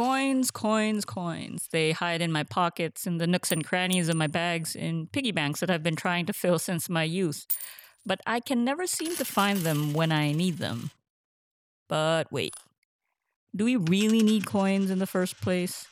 Coins, coins, coins. They hide in my pockets, in the nooks and crannies of my bags, in piggy banks that I've been trying to fill since my youth. But I can never seem to find them when I need them. But wait. Do we really need coins in the first place?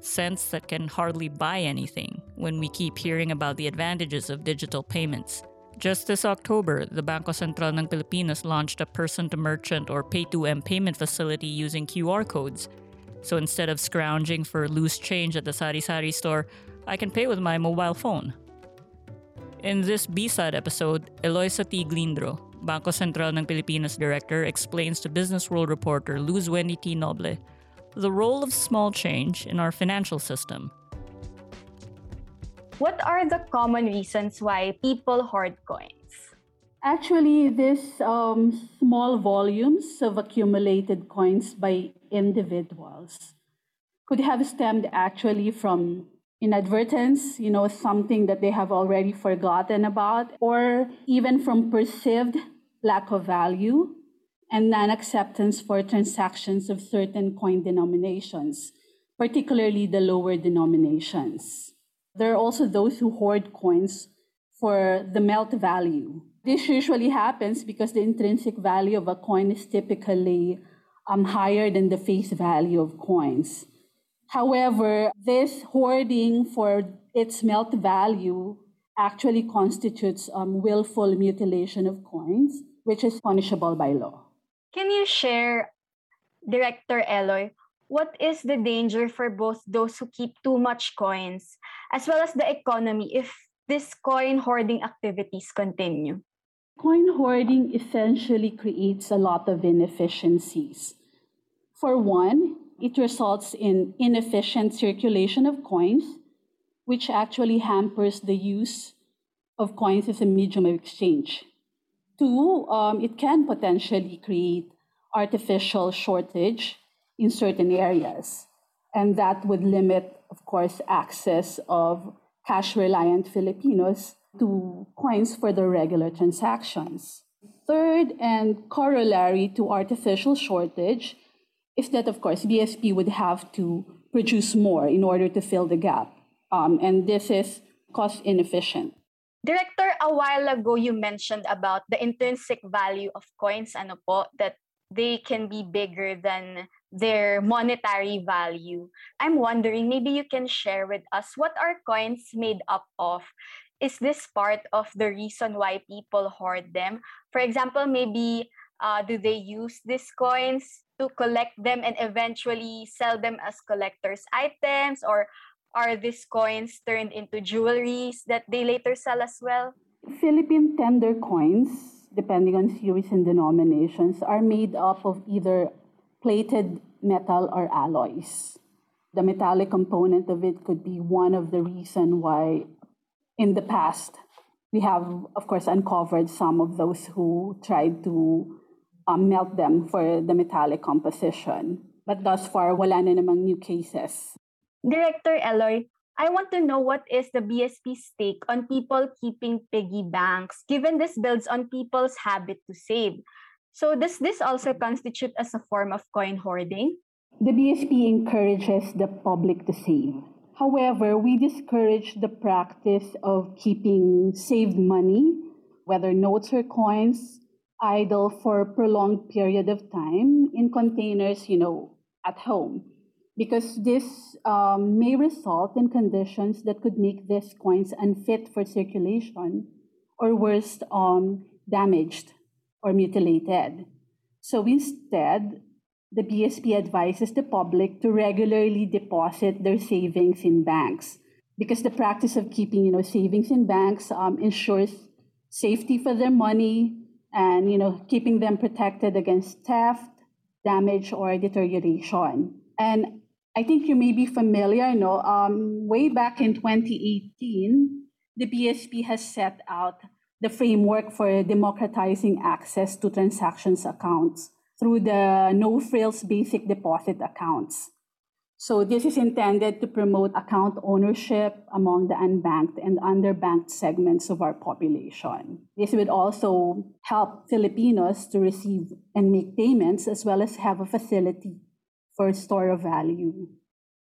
Cents that can hardly buy anything when we keep hearing about the advantages of digital payments. Just this October, the Bangko Sentral ng Pilipinas launched a person to merchant or pay to M payment facility using QR codes. So instead of scrounging for loose change at the sari sari store, I can pay with my mobile phone. In this B-side episode, Eloisa T. Glindro, Bangko Sentral ng Pilipinas director, explains to Business World reporter Luz Wendy T. Noble the role of small change in our financial system. What are the common reasons why people hoard coins? Actually, these um, small volumes of accumulated coins by individuals could have stemmed actually from inadvertence, you know, something that they have already forgotten about, or even from perceived lack of value and non acceptance for transactions of certain coin denominations, particularly the lower denominations. There are also those who hoard coins for the melt value. This usually happens because the intrinsic value of a coin is typically um, higher than the face value of coins. However, this hoarding for its melt value actually constitutes um, willful mutilation of coins, which is punishable by law. Can you share, Director Eloy, what is the danger for both those who keep too much coins as well as the economy if this coin hoarding activities continue? Coin hoarding essentially creates a lot of inefficiencies. For one, it results in inefficient circulation of coins, which actually hampers the use of coins as a medium of exchange. Two, um, it can potentially create artificial shortage in certain areas. And that would limit, of course, access of cash reliant Filipinos to coins for their regular transactions. Third, and corollary to artificial shortage, is that, of course, BSP would have to produce more in order to fill the gap. Um, and this is cost inefficient. Director, a while ago you mentioned about the intrinsic value of coins, ano po, that they can be bigger than their monetary value. I'm wondering, maybe you can share with us what are coins made up of? Is this part of the reason why people hoard them? For example, maybe uh, do they use these coins to collect them and eventually sell them as collector's items or are these coins turned into jewelries that they later sell as well? Philippine tender coins, depending on series and denominations, are made up of either plated metal or alloys. The metallic component of it could be one of the reason why in the past we have, of course, uncovered some of those who tried to um, melt them for the metallic composition. But thus far, wala na namang new cases. Director Eloy, I want to know what is the BSP's take on people keeping piggy banks, given this builds on people's habit to save. So does this also constitute as a form of coin hoarding? The BSP encourages the public to save. However, we discourage the practice of keeping saved money, whether notes or coins, idle for a prolonged period of time in containers, you know, at home. Because this um, may result in conditions that could make these coins unfit for circulation or worse, um, damaged or mutilated. So instead, the BSP advises the public to regularly deposit their savings in banks because the practice of keeping you know savings in banks um, ensures safety for their money and you know keeping them protected against theft, damage, or deterioration. And I think you may be familiar. You know, um, way back in 2018, the BSP has set out the framework for democratizing access to transactions accounts through the no frills basic deposit accounts. So this is intended to promote account ownership among the unbanked and underbanked segments of our population. This would also help Filipinos to receive and make payments as well as have a facility for store of value.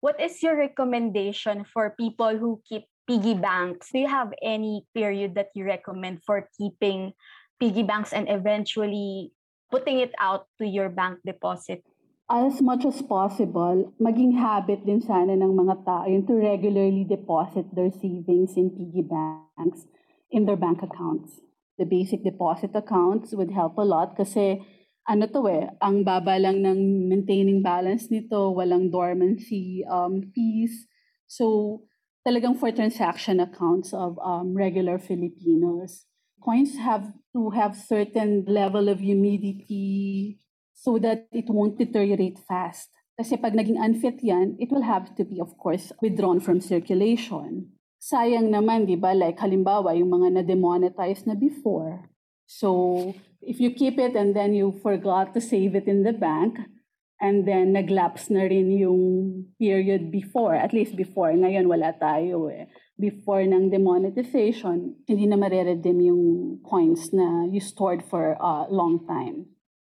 What is your recommendation for people who keep piggy banks? Do you have any period that you recommend for keeping piggy banks and eventually putting it out to your bank deposit? As much as possible, maging habit din sana ng mga tao yun to regularly deposit their savings in piggy banks in their bank accounts. The basic deposit accounts would help a lot kasi ano to eh, ang baba lang ng maintaining balance nito, walang dormancy um, fees. So, talagang for transaction accounts of um, regular Filipinos. Coins have to have certain level of humidity so that it won't deteriorate fast. Kasi pag naging unfit yan, it will have to be, of course, withdrawn from circulation. Sayang naman, di ba? Like, halimbawa, yung mga na-demonetize na before. So, if you keep it and then you forgot to save it in the bank, and then naglapse na rin yung period before, at least before, ngayon wala tayo eh. Before ng demonetization, hindi na mareredeem yung coins na you stored for a long time.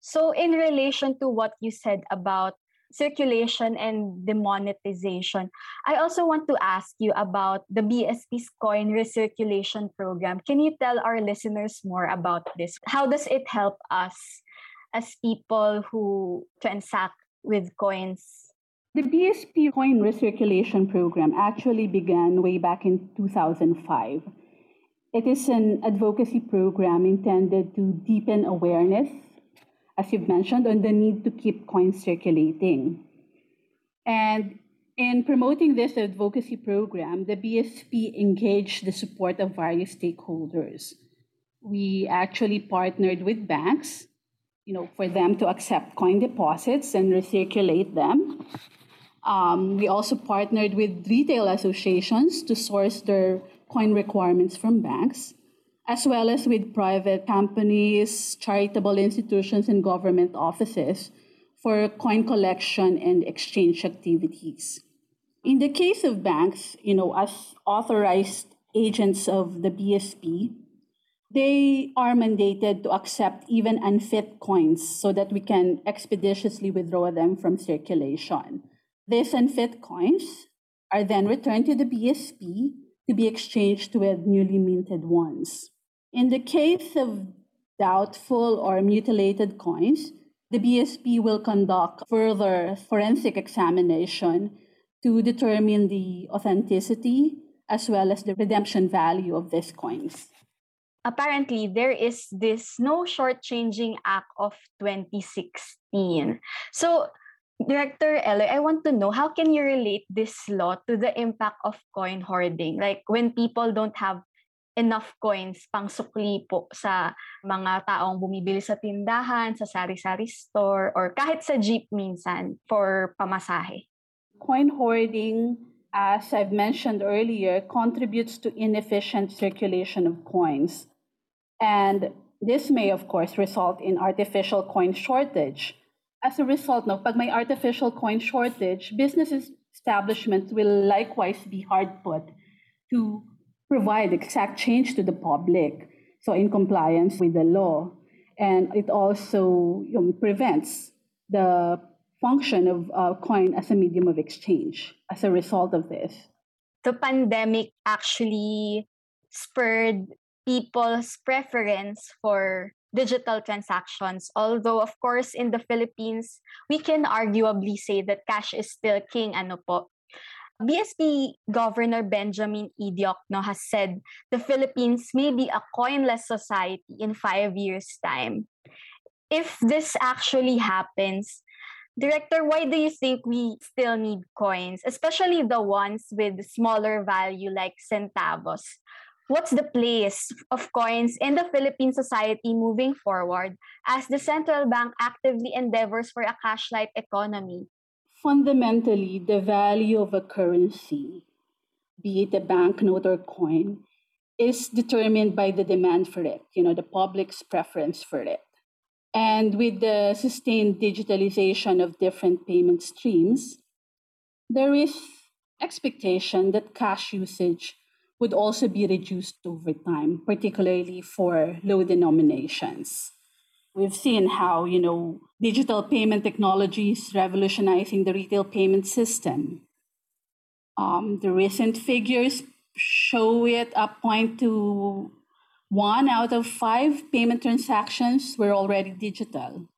So in relation to what you said about circulation and demonetization. I also want to ask you about the BSP's coin recirculation program. Can you tell our listeners more about this? How does it help us as people who transact with coins? The BSP coin recirculation program actually began way back in 2005. It is an advocacy program intended to deepen awareness as you've mentioned, on the need to keep coins circulating. And in promoting this advocacy program, the BSP engaged the support of various stakeholders. We actually partnered with banks, you know, for them to accept coin deposits and recirculate them. Um, we also partnered with retail associations to source their coin requirements from banks as well as with private companies, charitable institutions, and government offices for coin collection and exchange activities. In the case of banks, you know, as authorized agents of the BSP, they are mandated to accept even unfit coins so that we can expeditiously withdraw them from circulation. These unfit coins are then returned to the BSP to be exchanged with newly minted ones. In the case of doubtful or mutilated coins, the BSP will conduct further forensic examination to determine the authenticity as well as the redemption value of these coins. Apparently, there is this No Shortchanging Act of 2016. So, Director Eller, I want to know how can you relate this law to the impact of coin hoarding? Like when people don't have enough coins pang sukli po sa mga taong bumibili sa tindahan, sa sari-sari store, or kahit sa jeep minsan for pamasahe. Coin hoarding, as I've mentioned earlier, contributes to inefficient circulation of coins. And this may, of course, result in artificial coin shortage. As a result, no, pag may artificial coin shortage, business establishments will likewise be hard put to provide exact change to the public, so in compliance with the law. And it also you know, prevents the function of uh, coin as a medium of exchange as a result of this. The pandemic actually spurred people's preference for digital transactions. Although, of course, in the Philippines, we can arguably say that cash is still king. Ano po? BSP Governor Benjamin E. Diokno has said the Philippines may be a coinless society in five years' time. If this actually happens, Director, why do you think we still need coins, especially the ones with smaller value like centavos? What's the place of coins in the Philippine society moving forward as the central bank actively endeavors for a cash-light economy? fundamentally, the value of a currency, be it a banknote or coin, is determined by the demand for it, you know, the public's preference for it. And with the sustained digitalization of different payment streams, there is expectation that cash usage would also be reduced over time, particularly for low denominations. We've seen how, you know, digital payment technology is revolutionizing the retail payment system. Um, the recent figures show it up point to one out of five payment transactions were already digital.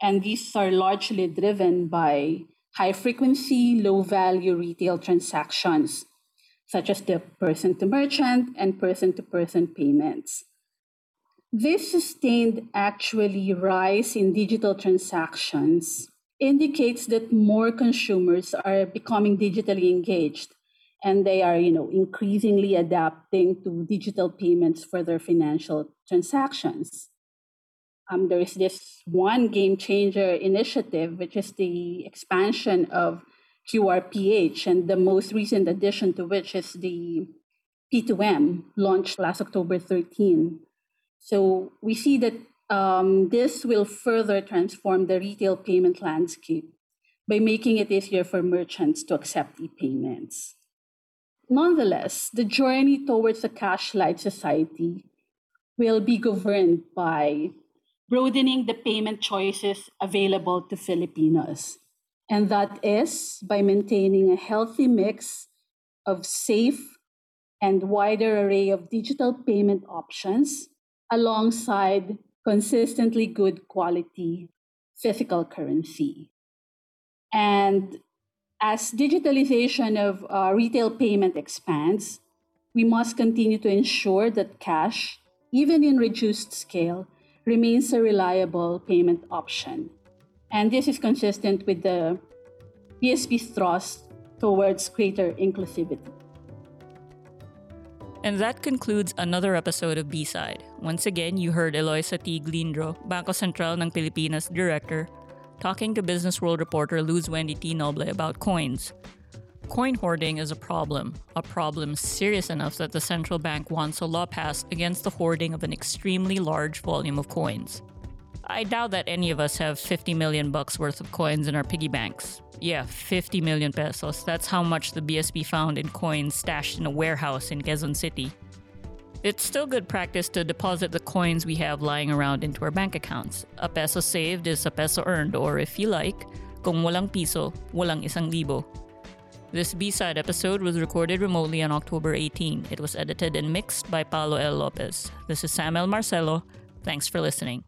And these are largely driven by high frequency, low value retail transactions, such as the person to merchant and person to person payments. This sustained actually rise in digital transactions indicates that more consumers are becoming digitally engaged and they are you know increasingly adapting to digital payments for their financial transactions um, there is this one game changer initiative which is the expansion of qrph and the most recent addition to which is the p2m launched last october 13 so we see that um, this will further transform the retail payment landscape by making it easier for merchants to accept e-payments Nonetheless, the journey towards a cash light society will be governed by broadening the payment choices available to Filipinos. And that is by maintaining a healthy mix of safe and wider array of digital payment options alongside consistently good quality physical currency. And as digitalization of uh, retail payment expands, we must continue to ensure that cash, even in reduced scale, remains a reliable payment option. And this is consistent with the BSP's thrust towards greater inclusivity. And that concludes another episode of B-Side. Once again, you heard Eloisa T. Glindro, Bangko Sentral ng Pilipinas Director, talking to Business World reporter Luz Wendy T. Noble about coins. Coin hoarding is a problem, a problem serious enough that the central bank wants a law passed against the hoarding of an extremely large volume of coins. I doubt that any of us have 50 million bucks worth of coins in our piggy banks. Yeah, 50 million pesos. That's how much the BSP found in coins stashed in a warehouse in Quezon City. It's still good practice to deposit the coins we have lying around into our bank accounts. A peso saved is a peso earned, or if you like, kung walang piso, walang isang libo. This B-side episode was recorded remotely on October 18. It was edited and mixed by Paulo L. Lopez. This is Samuel Marcelo. Thanks for listening.